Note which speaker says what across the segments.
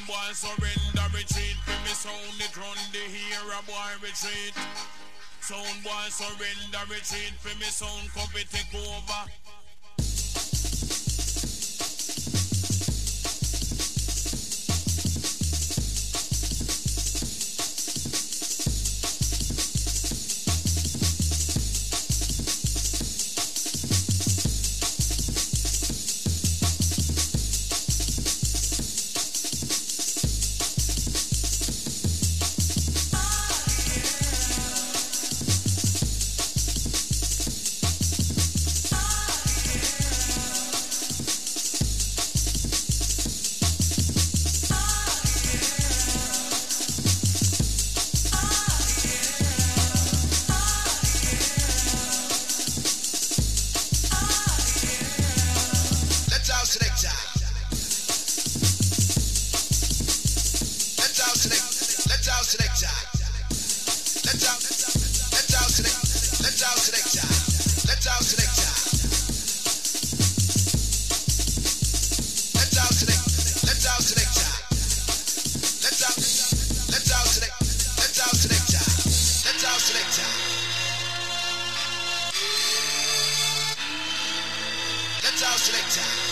Speaker 1: some boy surrender, retreat. For me sound it run the a boy retreat. Sound boy surrender, retreat. For me sound copy take over. selector.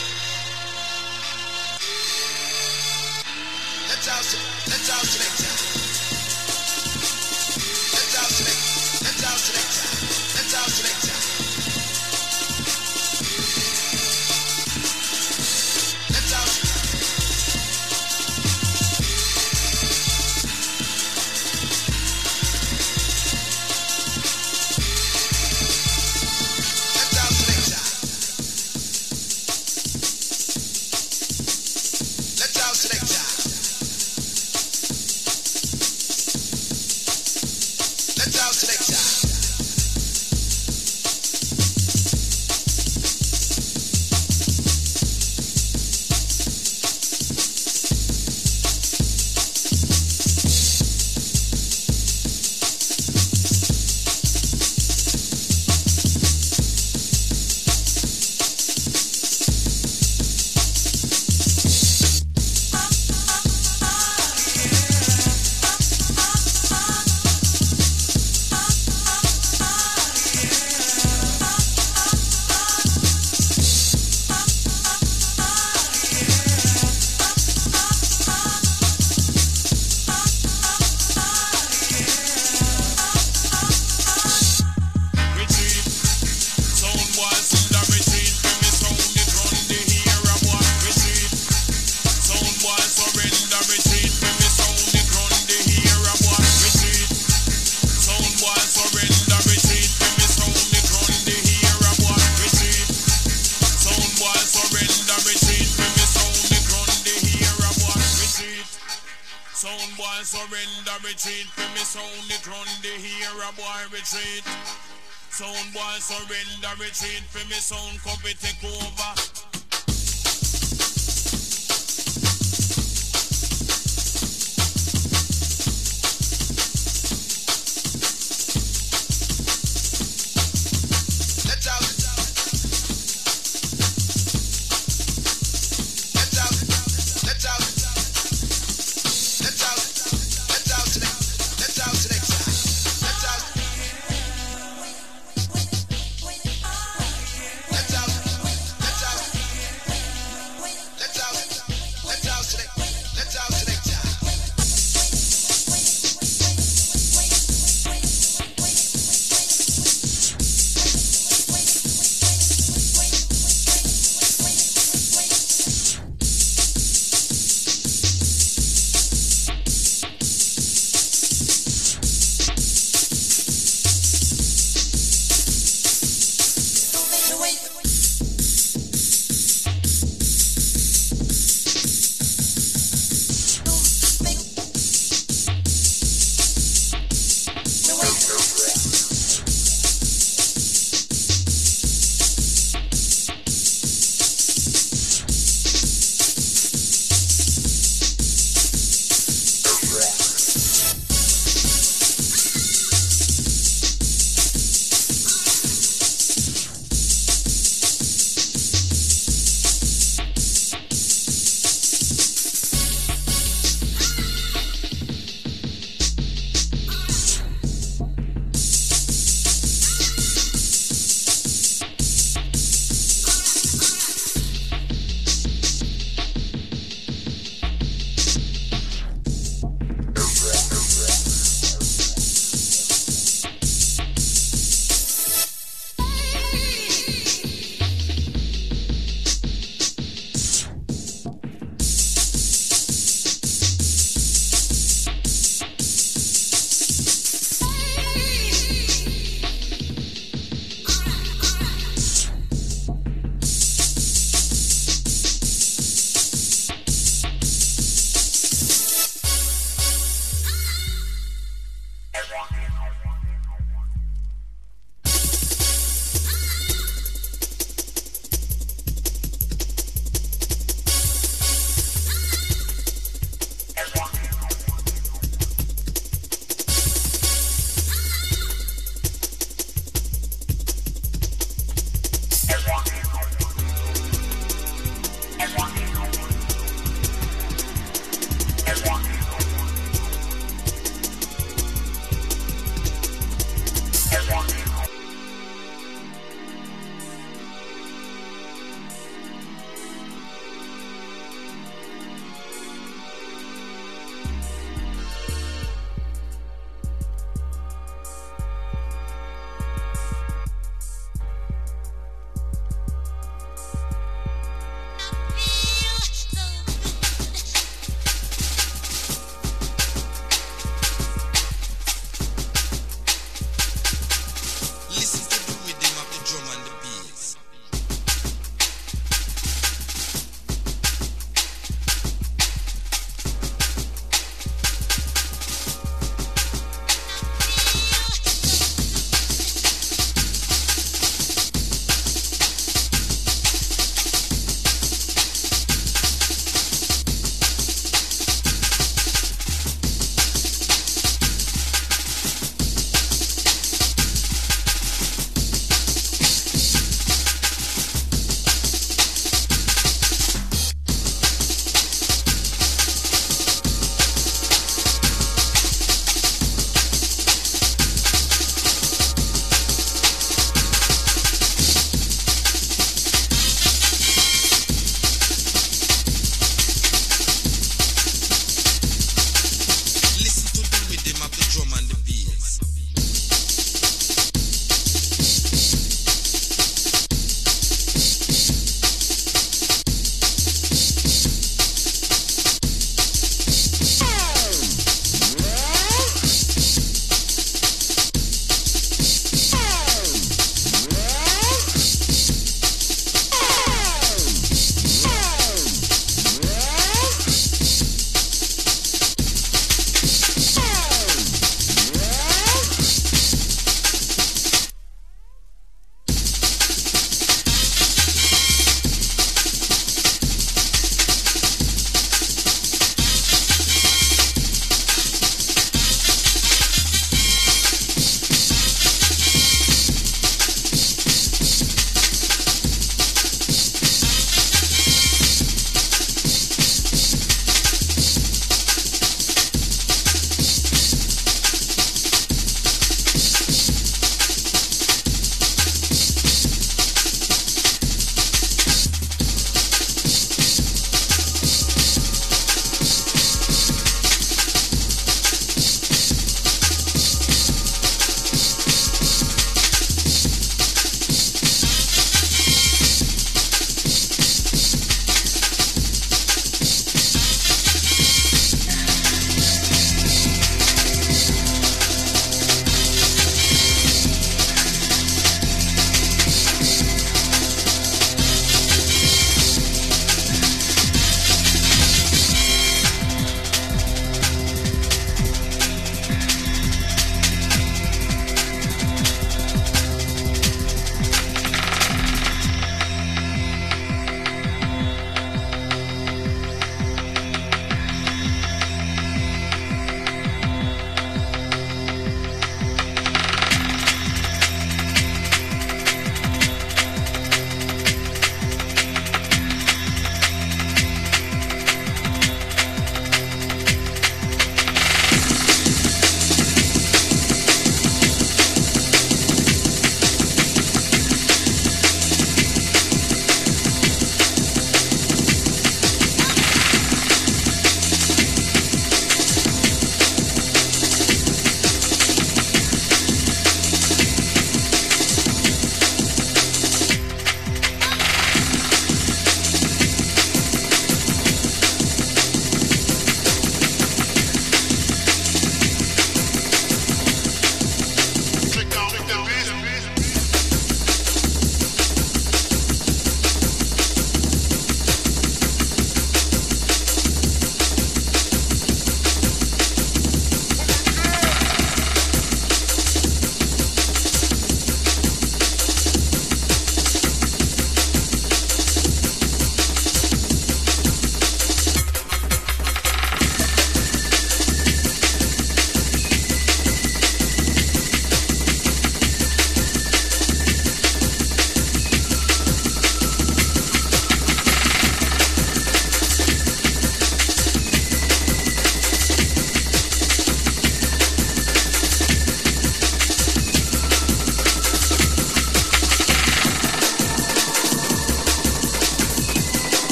Speaker 1: All surrender, retreat for me sound, come take over.